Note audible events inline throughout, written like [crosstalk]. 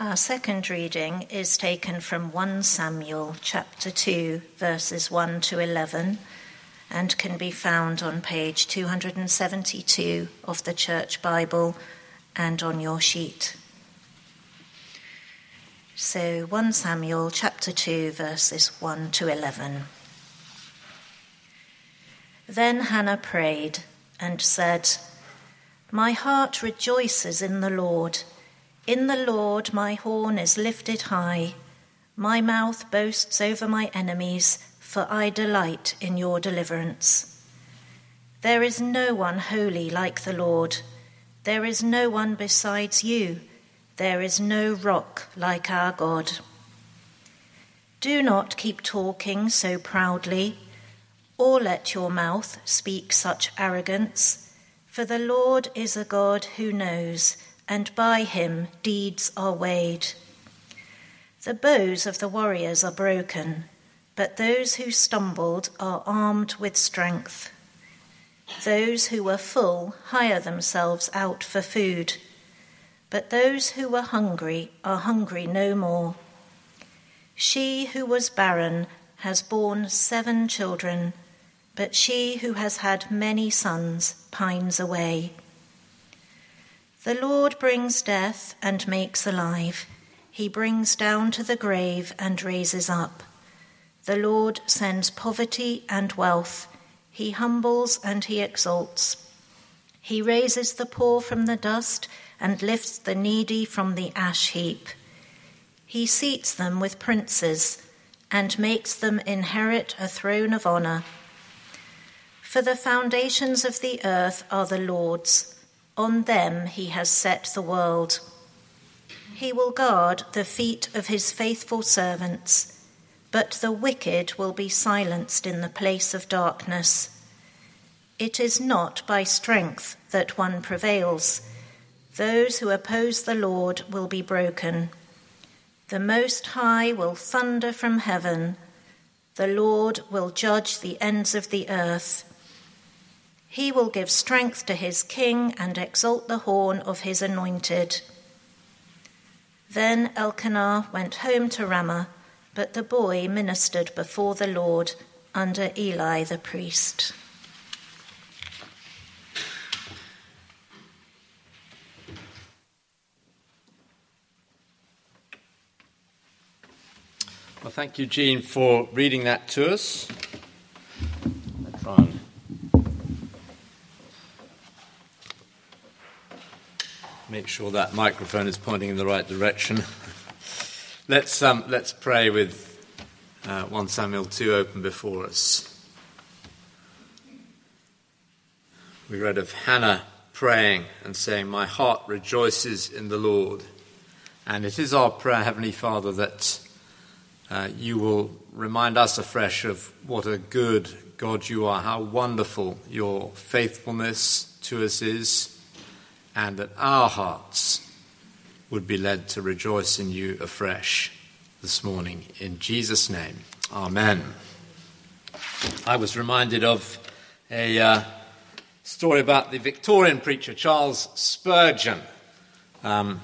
Our second reading is taken from 1 Samuel chapter 2, verses 1 to 11, and can be found on page 272 of the Church Bible and on your sheet. So 1 Samuel chapter 2, verses 1 to 11. Then Hannah prayed and said, My heart rejoices in the Lord. In the Lord my horn is lifted high. My mouth boasts over my enemies, for I delight in your deliverance. There is no one holy like the Lord. There is no one besides you. There is no rock like our God. Do not keep talking so proudly, or let your mouth speak such arrogance, for the Lord is a God who knows and by him deeds are weighed. The bows of the warriors are broken, but those who stumbled are armed with strength. Those who were full hire themselves out for food, but those who were hungry are hungry no more. She who was barren has borne seven children, but she who has had many sons pines away. The Lord brings death and makes alive. He brings down to the grave and raises up. The Lord sends poverty and wealth. He humbles and he exalts. He raises the poor from the dust and lifts the needy from the ash heap. He seats them with princes and makes them inherit a throne of honor. For the foundations of the earth are the Lord's on them he has set the world. He will guard the feet of his faithful servants, but the wicked will be silenced in the place of darkness. It is not by strength that one prevails. Those who oppose the Lord will be broken. The Most High will thunder from heaven. The Lord will judge the ends of the earth. He will give strength to his king and exalt the horn of his anointed. Then Elkanah went home to Ramah, but the boy ministered before the Lord under Eli the priest. Well, thank you, Jean, for reading that to us. Make sure that microphone is pointing in the right direction. [laughs] let's, um, let's pray with uh, 1 Samuel 2 open before us. We read of Hannah praying and saying, My heart rejoices in the Lord. And it is our prayer, Heavenly Father, that uh, you will remind us afresh of what a good God you are, how wonderful your faithfulness to us is and that our hearts would be led to rejoice in you afresh this morning. In Jesus' name, Amen. I was reminded of a uh, story about the Victorian preacher Charles Spurgeon. Um,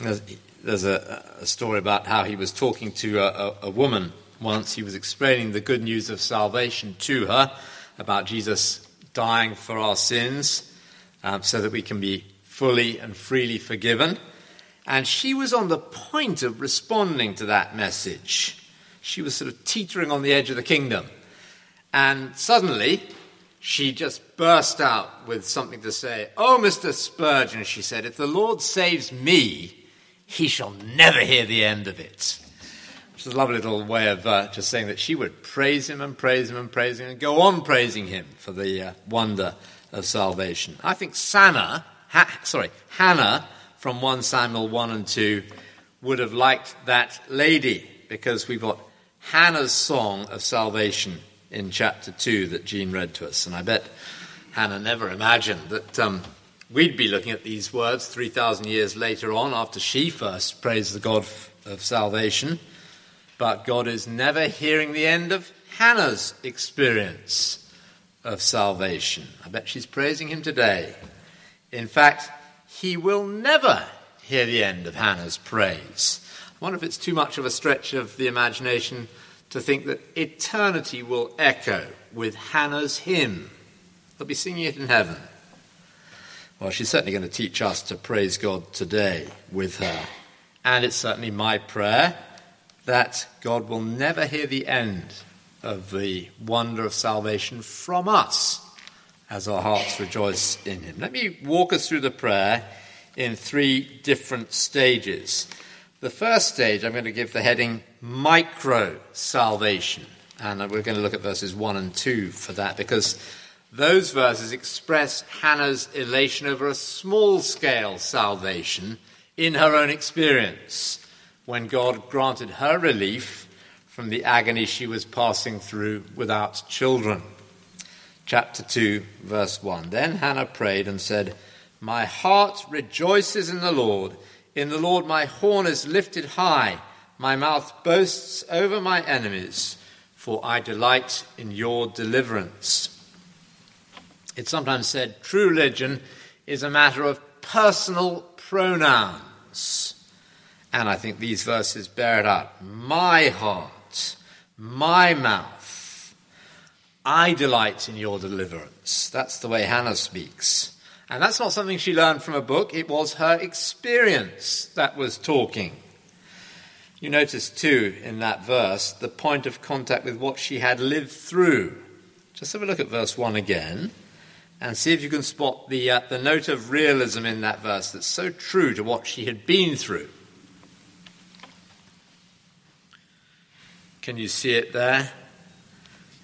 there's, a, a, story about how he was talking to a, a, a woman once. He was explaining the good news of salvation to her about Jesus dying for our sins um, so that we can be fully and freely forgiven. And she was on the point of responding to that message. She was sort of teetering on the edge of the kingdom. And suddenly, she just burst out with something to say. Oh, Mr. Spurgeon, she said, if the Lord saves me, he shall never hear the end of it. Which is a lovely little way of uh, just saying that she would praise him and praise him and praise him and go on praising him for the uh, wonder of salvation. I think Sana ha- sorry, Hannah from 1 Samuel 1 and 2 would have liked that lady because we've got Hannah's song of salvation in chapter 2 that Jean read to us. And I bet Hannah never imagined that um, we'd be looking at these words 3,000 years later on after she first praised the God of salvation. But God is never hearing the end of Hannah's experience of salvation. I bet she's praising him today in fact, he will never hear the end of Hannah's praise. I wonder if it's too much of a stretch of the imagination to think that eternity will echo with Hannah's hymn. They'll be singing it in heaven. Well, she's certainly going to teach us to praise God today with her. And it's certainly my prayer that God will never hear the end of the wonder of salvation from us as our hearts rejoice in Him. Let me walk us through the prayer in three different stages. The first stage, I'm going to give the heading micro salvation. And we're going to look at verses 1 and 2 for that because those verses express Hannah's elation over a small scale salvation in her own experience when God granted her relief from the agony she was passing through without children. Chapter 2, verse 1. Then Hannah prayed and said, My heart rejoices in the Lord. In the Lord my horn is lifted high. My mouth boasts over my enemies, for I delight in your deliverance. It's sometimes said true religion is a matter of personal pronouns. And I think these verses bear it out. My heart, my mouth, I delight in your deliverance. That's the way Hannah speaks. And that's not something she learned from a book, it was her experience that was talking. You notice, too, in that verse, the point of contact with what she had lived through. Just have a look at verse 1 again and see if you can spot the, uh, the note of realism in that verse that's so true to what she had been through. Can you see it there?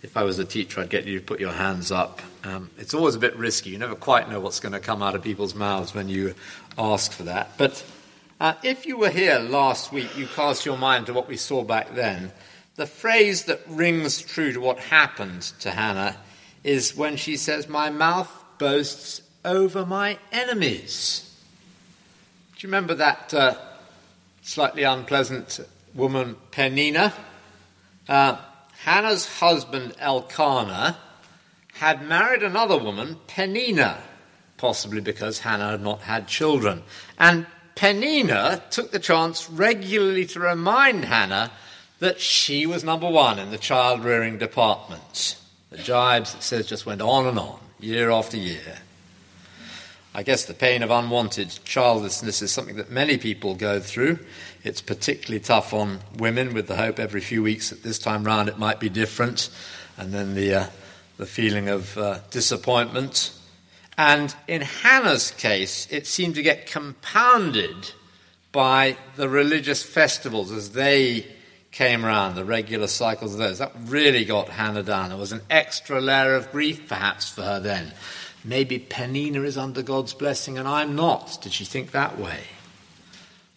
If I was a teacher, I'd get you to put your hands up. Um, it's always a bit risky. You never quite know what's going to come out of people's mouths when you ask for that. But uh, if you were here last week, you cast your mind to what we saw back then. The phrase that rings true to what happened to Hannah is when she says, My mouth boasts over my enemies. Do you remember that uh, slightly unpleasant woman, Penina? Uh, Hannah's husband, Elkanah, had married another woman, Penina, possibly because Hannah had not had children. And Penina took the chance regularly to remind Hannah that she was number one in the child rearing department. The jibes, it says, just went on and on, year after year. I guess the pain of unwanted childlessness is something that many people go through. It's particularly tough on women, with the hope every few weeks that this time round it might be different, and then the, uh, the feeling of uh, disappointment. And in Hannah's case, it seemed to get compounded by the religious festivals as they came around, the regular cycles of those. That really got Hannah down. There was an extra layer of grief, perhaps, for her then. Maybe Penina is under God's blessing and I'm not. Did she think that way?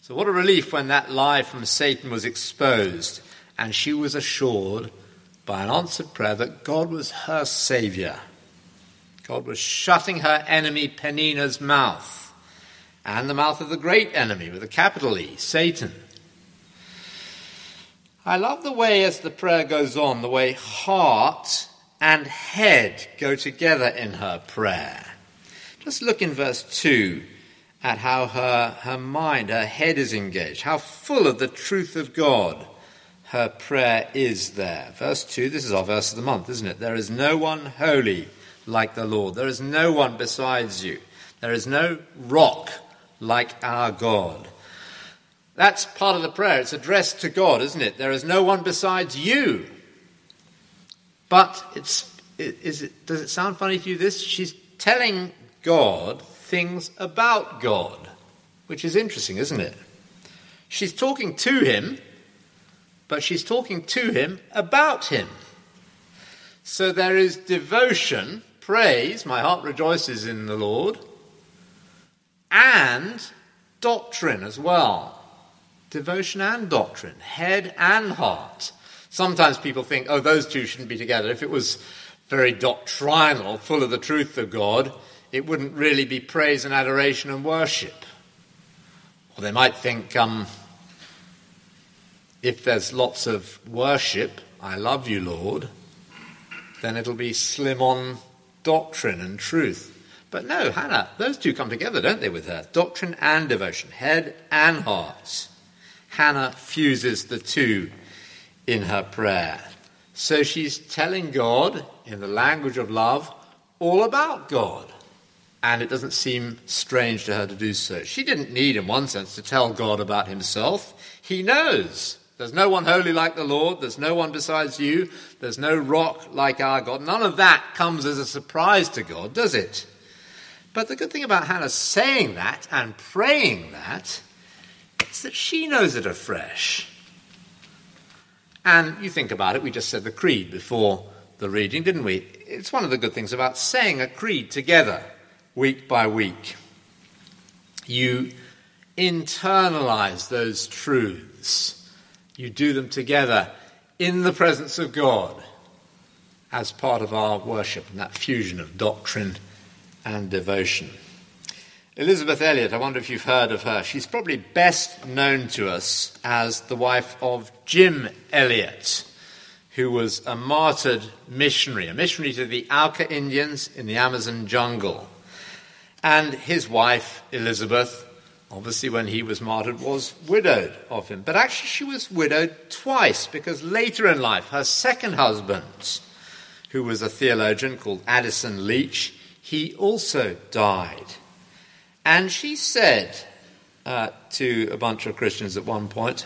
So, what a relief when that lie from Satan was exposed and she was assured by an answered prayer that God was her Saviour. God was shutting her enemy Penina's mouth and the mouth of the great enemy with a capital E, Satan. I love the way, as the prayer goes on, the way heart and head go together in her prayer. Just look in verse 2 at how her, her mind, her head is engaged, how full of the truth of God her prayer is there. Verse 2, this is our verse of the month, isn't it? There is no one holy like the Lord. There is no one besides you. There is no rock like our God. That's part of the prayer. It's addressed to God, isn't it? There is no one besides you. But it's, is it, does it sound funny to you this? She's telling God things about God, which is interesting, isn't it? She's talking to him, but she's talking to him about him. So there is devotion, praise, my heart rejoices in the Lord, and doctrine as well devotion and doctrine, head and heart. Sometimes people think, oh, those two shouldn't be together. If it was very doctrinal, full of the truth of God, it wouldn't really be praise and adoration and worship. Or they might think, um, if there's lots of worship, I love you, Lord, then it'll be slim on doctrine and truth. But no, Hannah, those two come together, don't they, with her? Doctrine and devotion, head and heart. Hannah fuses the two in her prayer. So she's telling God, in the language of love, all about God. And it doesn't seem strange to her to do so. She didn't need, in one sense, to tell God about himself. He knows. There's no one holy like the Lord. There's no one besides you. There's no rock like our God. None of that comes as a surprise to God, does it? But the good thing about Hannah saying that and praying that is that she knows it afresh. And you think about it, we just said the creed before the reading, didn't we? It's one of the good things about saying a creed together week by week. You internalize those truths, you do them together in the presence of God as part of our worship and that fusion of doctrine and devotion. Elisabeth Elliot, I wonder if you've heard of her. She's probably best known to us as the wife of Jim Elliot, who was a martyred missionary, a missionary to the Auca Indians in the Amazon jungle. And his wife, Elisabeth, obviously when he was martyred, was widowed of him. But actually, she was widowed twice because later in life, her second husband, who was a theologian called Addison Leitch, he also died. And she said uh, to a bunch of Christians at one point,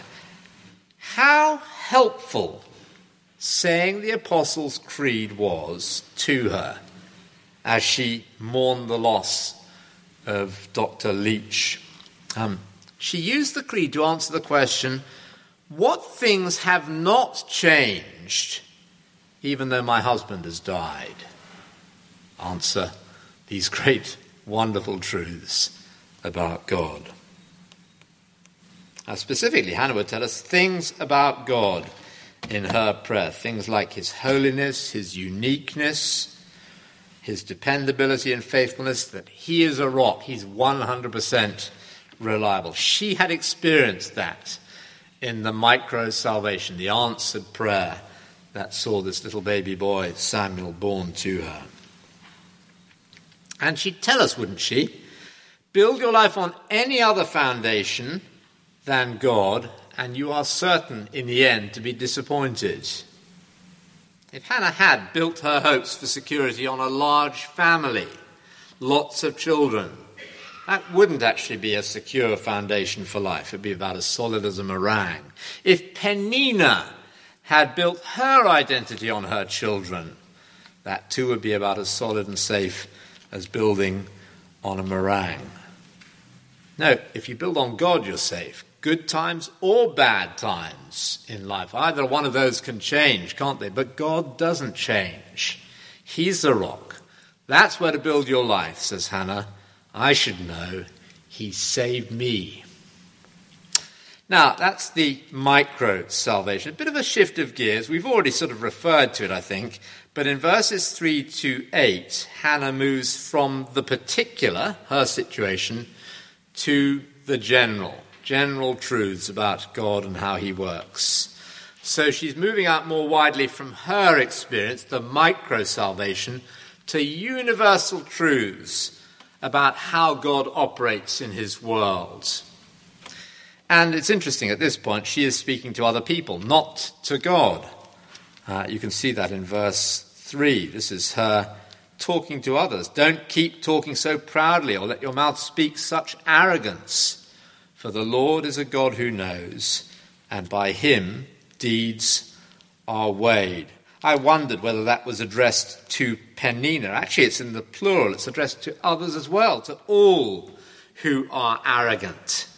How helpful saying the Apostles' Creed was to her as she mourned the loss of Dr. Leitch. Um, she used the creed to answer the question what things have not changed even though my husband has died? Answer these [laughs] great, wonderful truths about God. Now, specifically, Hannah would tell us things about God in her prayer, things like his holiness, his uniqueness, his dependability and faithfulness, that he is a rock, he's 100% reliable. She had experienced that in the micro salvation, the answered prayer that saw this little baby boy, Samuel, born to her. And she'd tell us, wouldn't she? Build your life on any other foundation than God, and you are certain in the end to be disappointed. If Hannah had built her hopes for security on a large family, lots of children, that wouldn't actually be a secure foundation for life. It'd be about as solid as a meringue. If Penina had built her identity on her children, that too would be about as solid and safe as building on a meringue. No, if you build on God, you're safe good times or bad times in life. Either one of those can change, can't they? But God doesn't change. He's the rock. That's where to build your life, says Hannah. I should know. He saved me. Now, that's the micro salvation. A bit of a shift of gears. We've already sort of referred to it, I think. But in verses 3 to 8, Hannah moves from the particular, her situation, to the general general truths about God and how He works. So she's moving out more widely from her experience, the micro salvation, to universal truths about how God operates in His world. And it's interesting at this point, she is speaking to other people, not to God. Uh, you can see that in verse 3. This is her talking to others. Don't keep talking so proudly or let your mouth speak such arrogance. For the Lord is a God who knows, and by him deeds are weighed. I wondered whether that was addressed to Penina. Actually, it's in the plural, it's addressed to others as well, to all who are arrogant,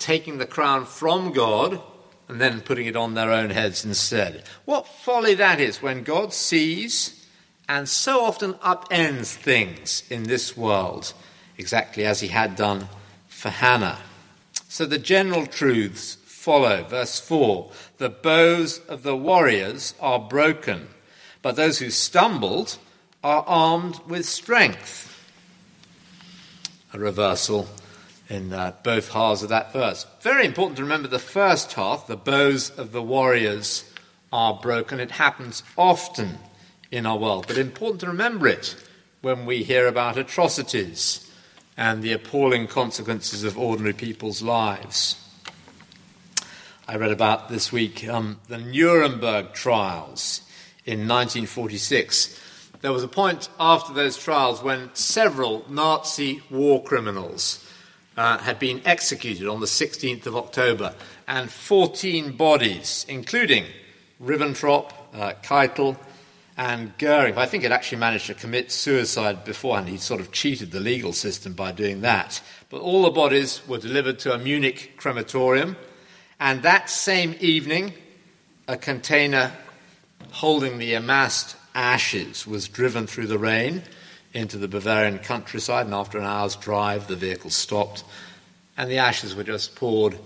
taking the crown from God and then putting it on their own heads instead. What folly that is when God sees and so often upends things in this world, exactly as he had done for Hannah. So the general truths follow. Verse 4 The bows of the warriors are broken, but those who stumbled are armed with strength. A reversal in uh, both halves of that verse. Very important to remember the first half, the bows of the warriors are broken. It happens often in our world, but important to remember it when we hear about atrocities and the appalling consequences of ordinary people's lives. I read about this week um, the Nuremberg trials in 1946. There was a point after those trials when several Nazi war criminals uh, had been executed on the 16th of October, and 14 bodies, including Ribbentrop, uh, Keitel, and Goering, I think, had actually managed to commit suicide beforehand. He sort of cheated the legal system by doing that. But all the bodies were delivered to a Munich crematorium, and that same evening, a container holding the amassed ashes was driven through the rain into the Bavarian countryside, and after an hour's drive, the vehicle stopped, and the ashes were just poured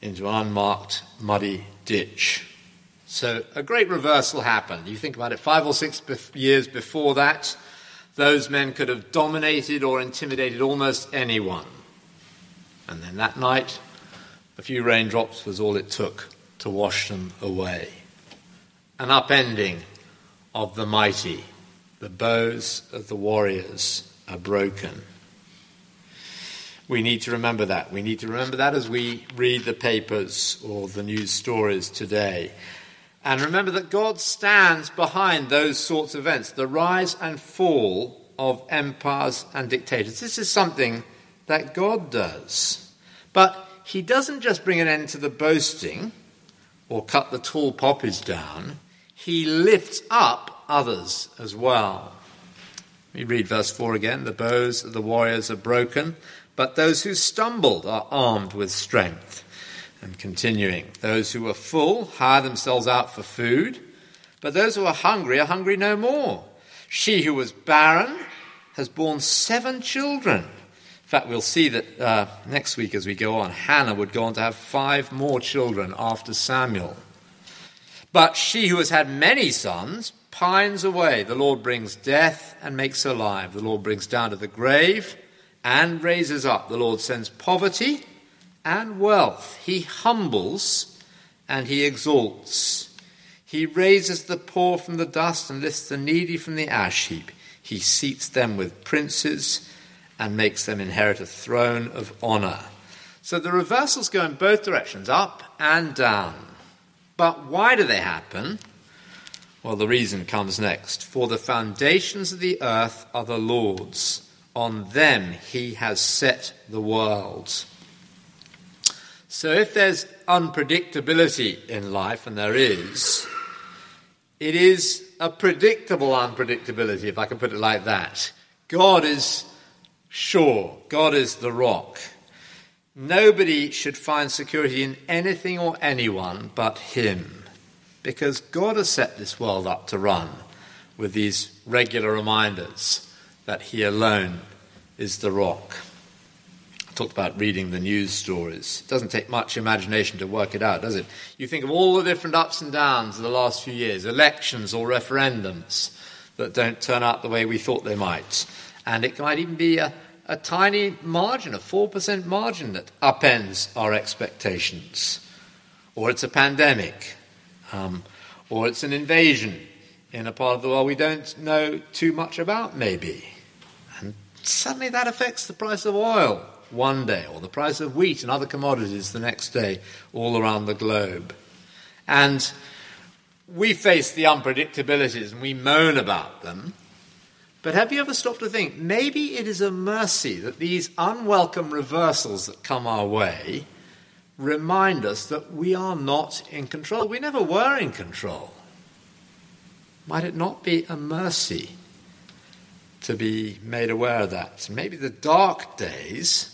into an unmarked, muddy ditch. So a great reversal happened. You think about it, five or six bef- years before that, those men could have dominated or intimidated almost anyone. And then that night, a few raindrops was all it took to wash them away. An upending of the mighty. The bows of the warriors are broken. We need to remember that. We need to remember that as we read the papers or the news stories today. And remember that God stands behind those sorts of events, the rise and fall of empires and dictators. This is something that God does. But He doesn't just bring an end to the boasting or cut the tall poppies down, He lifts up others as well. We read verse 4 again the bows of the warriors are broken, but those who stumbled are armed with strength. And continuing, those who are full hire themselves out for food, but those who are hungry are hungry no more. She who was barren has borne seven children. In fact, we'll see that uh, next week as we go on, Hannah would go on to have five more children after Samuel. But she who has had many sons pines away. The Lord brings death and makes alive. The Lord brings down to the grave and raises up. The Lord sends poverty and wealth. He humbles and he exalts. He raises the poor from the dust and lifts the needy from the ash heap. He seats them with princes and makes them inherit a throne of honor. So the reversals go in both directions, up and down. But why do they happen? Well, the reason comes next. For the foundations of the earth are the Lord's. On them he has set the world. So if there's unpredictability in life, and there is, it is a predictable unpredictability, if I can put it like that. God is sure, God is the rock. Nobody should find security in anything or anyone but Him, because God has set this world up to run with these regular reminders that He alone is the rock. Talked about reading the news stories. It doesn't take much imagination to work it out, does it? You think of all the different ups and downs of the last few years, elections or referendums that don't turn out the way we thought they might. And it might even be a, a tiny margin, a 4% margin that upends our expectations. Or it's a pandemic. Um, or it's an invasion in a part of the world we don't know too much about, maybe. And suddenly that affects the price of oil one day, or the price of wheat and other commodities the next day, all around the globe. And we face the unpredictabilities and we moan about them. But have you ever stopped to think maybe it is a mercy that these unwelcome reversals that come our way remind us that we are not in control? We never were in control. Might it not be a mercy to be made aware of that? Maybe the dark days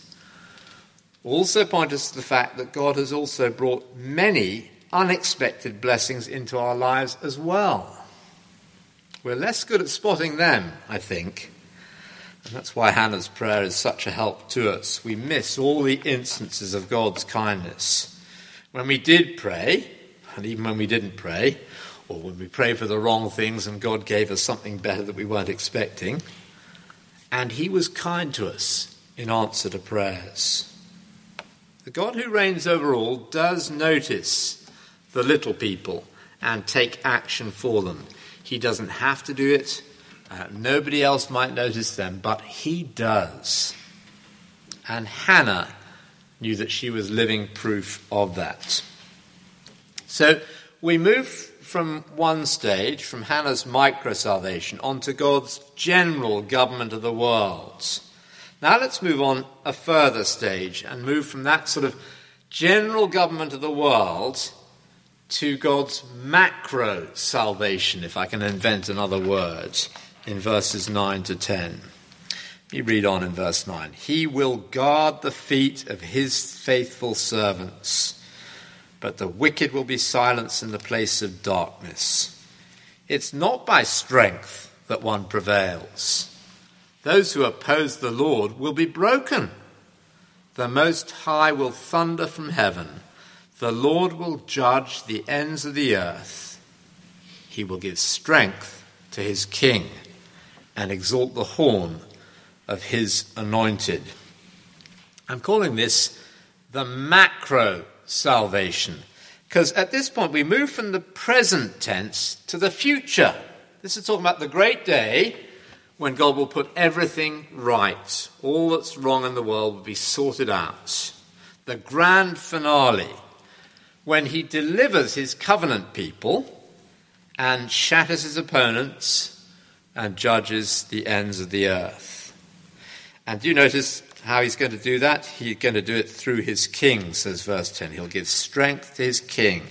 also point us to the fact that God has also brought many unexpected blessings into our lives as well. We're less good at spotting them, I think. And that's why Hannah's prayer is such a help to us. We miss all the instances of God's kindness. When we did pray, and even when we didn't pray, or when we pray for the wrong things and God gave us something better that we weren't expecting, and He was kind to us in answer to prayers. The God who reigns over all does notice the little people and take action for them. He doesn't have to do it, Uh, nobody else might notice them, but he does. And Hannah knew that she was living proof of that. So we move from one stage, from Hannah's micro salvation, onto God's general government of the world. Now let's move on a further stage and move from that sort of general government of the world to God's macro salvation, if I can invent another word, in verses 9 to 10. You read on in verse 9. He will guard the feet of his faithful servants, but the wicked will be silenced in the place of darkness. It's not by strength that one prevails. Those who oppose the Lord will be broken. The Most High will thunder from heaven. The Lord will judge the ends of the earth. He will give strength to his king and exalt the horn of his anointed. I'm calling this the macro salvation because at this point we move from the present tense to the future. This is talking about the great day when God will put everything right. All that's wrong in the world will be sorted out. The grand finale, when he delivers his covenant people and shatters his opponents and judges the ends of the earth. And do you notice how he's going to do that? He's going to do it through his king, says verse 10. He'll give strength to his king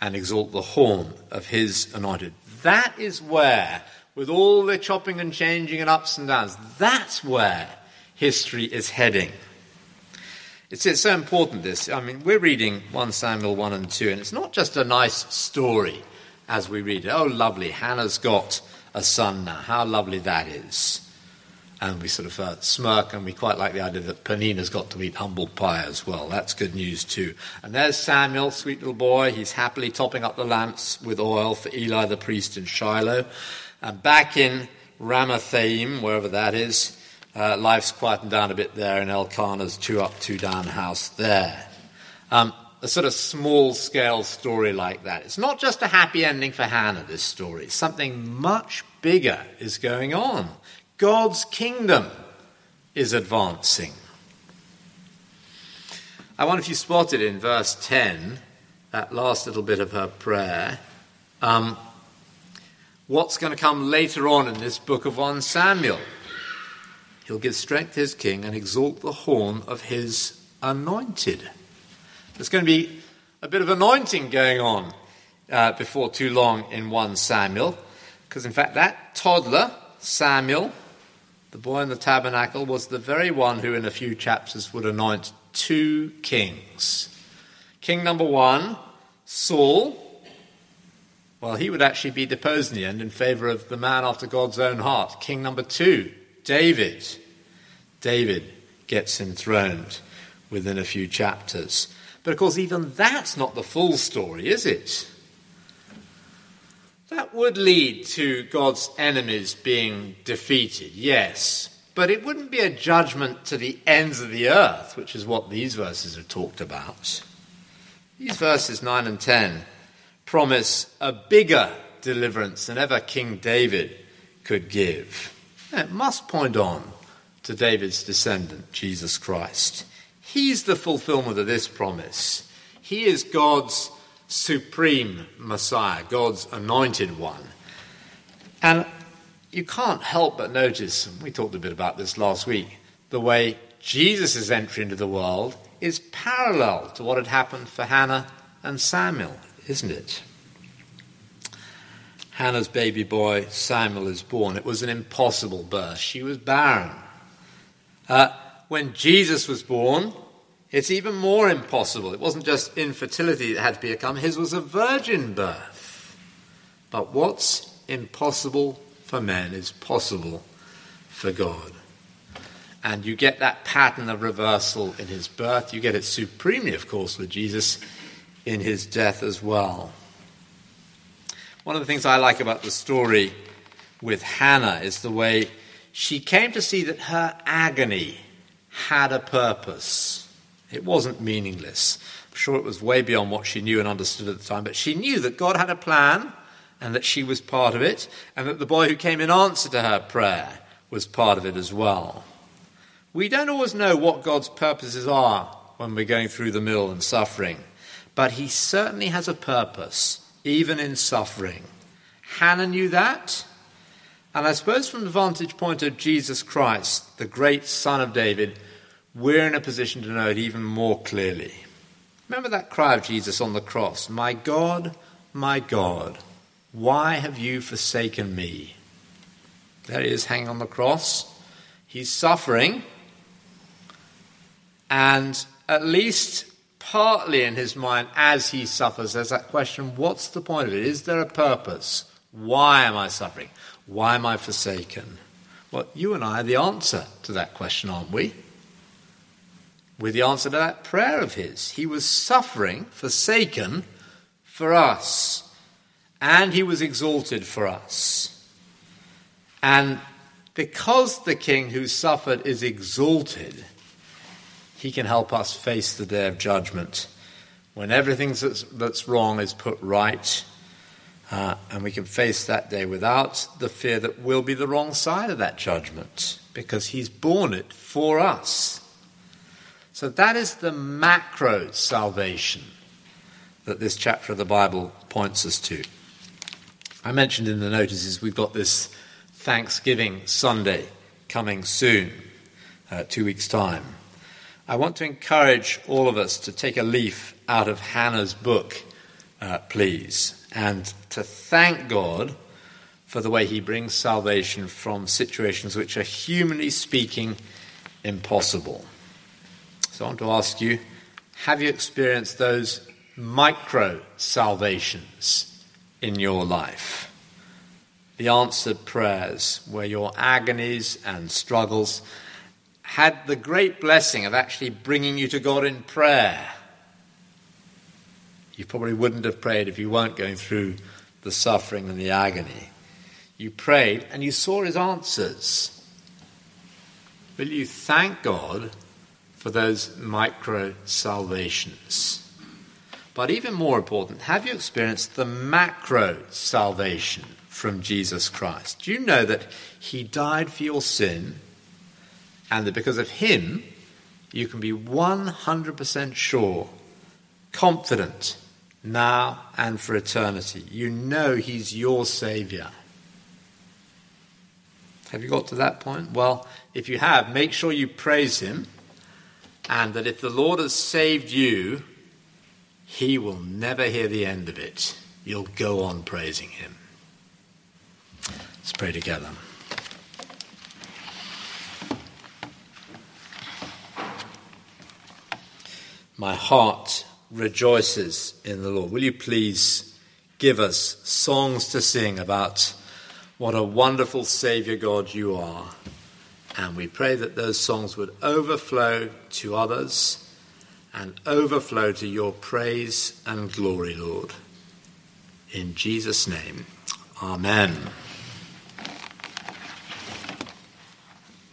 and exalt the horn of his anointed. That is where with all the chopping and changing and ups and downs. That's where history is heading. It's, it's so important, this. I mean, we're reading 1 Samuel 1 and 2, and it's not just a nice story as we read it. Oh, lovely, Hannah's got a son now. How lovely that is. And we sort of uh, smirk, and we quite like the idea that Penina's got to eat humble pie as well. That's good news, too. And there's Samuel, sweet little boy. He's happily topping up the lamps with oil for Eli the priest in Shiloh. And back in Ramathaim, wherever that is, uh, life's quietened down a bit there in Elkanah's two up, two down house there. Um, a sort of small scale story like that. It's not just a happy ending for Hannah, this story. Something much bigger is going on. God's kingdom is advancing. I wonder if you spotted in verse 10, that last little bit of her prayer, um, what's going to come later on in this book of 1 Samuel. He'll give strength to his king and exalt the horn of his anointed. There's going to be a bit of anointing going on uh, before too long in 1 Samuel, because in fact, that toddler, Samuel, the boy in the tabernacle, was the very one who in a few chapters would anoint two kings. King number one, Saul, well, he would actually be deposed in the end in favor of the man after God's own heart. King number two, David. David gets enthroned within a few chapters. But of course, even that's not the full story, is it? That would lead to God's enemies being defeated, yes. But it wouldn't be a judgment to the ends of the earth, which is what these verses are talked about. These verses 9 and 10 promise a bigger deliverance than ever King David could give. It must point on to David's descendant, Jesus Christ. He's the fulfillment of this promise. He is God's supreme Messiah, God's anointed one. And you can't help but notice, we talked a bit about this last week, the way Jesus' entry into the world is parallel to what had happened for Hannah and Samuel isn't it? Hannah's baby boy, Samuel, is born. It was an impossible birth. She was barren. Uh, when Jesus was born, it's even more impossible. It wasn't just infertility that had to become, his was a virgin birth. But what's impossible for men is possible for God. And you get that pattern of reversal in his birth. You get it supremely, of course, with Jesus in his death as well. One of the things I like about the story with Hannah is the way she came to see that her agony had a purpose. It wasn't meaningless. I'm sure it was way beyond what she knew and understood at the time, but she knew that God had a plan and that she was part of it, and that the boy who came in answer to her prayer was part of it as well. We don't always know what God's purposes are when we're going through the mill and suffering, but He certainly has a purpose, even in suffering. Hannah knew that. And I suppose from the vantage point of Jesus Christ, the great Son of David, we're in a position to know it even more clearly. Remember that cry of Jesus on the cross My God, my God, why have you forsaken me? There he is hanging on the cross. He's suffering. And at least partly in his mind, as he suffers, there's that question what's the point of it? Is there a purpose? Why am I suffering? Why am I forsaken? Well, you and I are the answer to that question, aren't we? We're the answer to that prayer of his. He was suffering, forsaken for us, and he was exalted for us. And because the king who suffered is exalted, he can help us face the day of judgment when everything that's, that's wrong is put right uh, and we can face that day without the fear that we'll be the wrong side of that judgment because He's borne it for us. So that is the macro salvation that this chapter of the Bible points us to. I mentioned in the notices we've got this Thanksgiving Sunday coming soon, uh, two weeks' time. I want to encourage all of us to take a leaf out of Hannah's book, uh, please and to thank God for the way He brings salvation from situations which are, humanly speaking, impossible. So I want to ask you have you experienced those micro salvations in your life? The answered prayers where your agonies and struggles had the great blessing of actually bringing you to God in prayer you probably wouldn't have prayed if you weren't going through the suffering and the agony. You prayed and you saw his answers. Will you thank God for those micro salvations? But even more important, have you experienced the macro salvation from Jesus Christ? Do you know that he died for your sin and that because of him, you can be 100% sure, confident now and for eternity. You know He's your Saviour. Have you got to that point? Well, if you have, make sure you praise Him, and that if the Lord has saved you, He will never hear the end of it. You'll go on praising Him. Let's pray together. My heart rejoices in the Lord. Will you please give us songs to sing about what a wonderful Saviour God you are? And we pray that those songs would overflow to others and overflow to your praise and glory, Lord. In Jesus' name, Amen.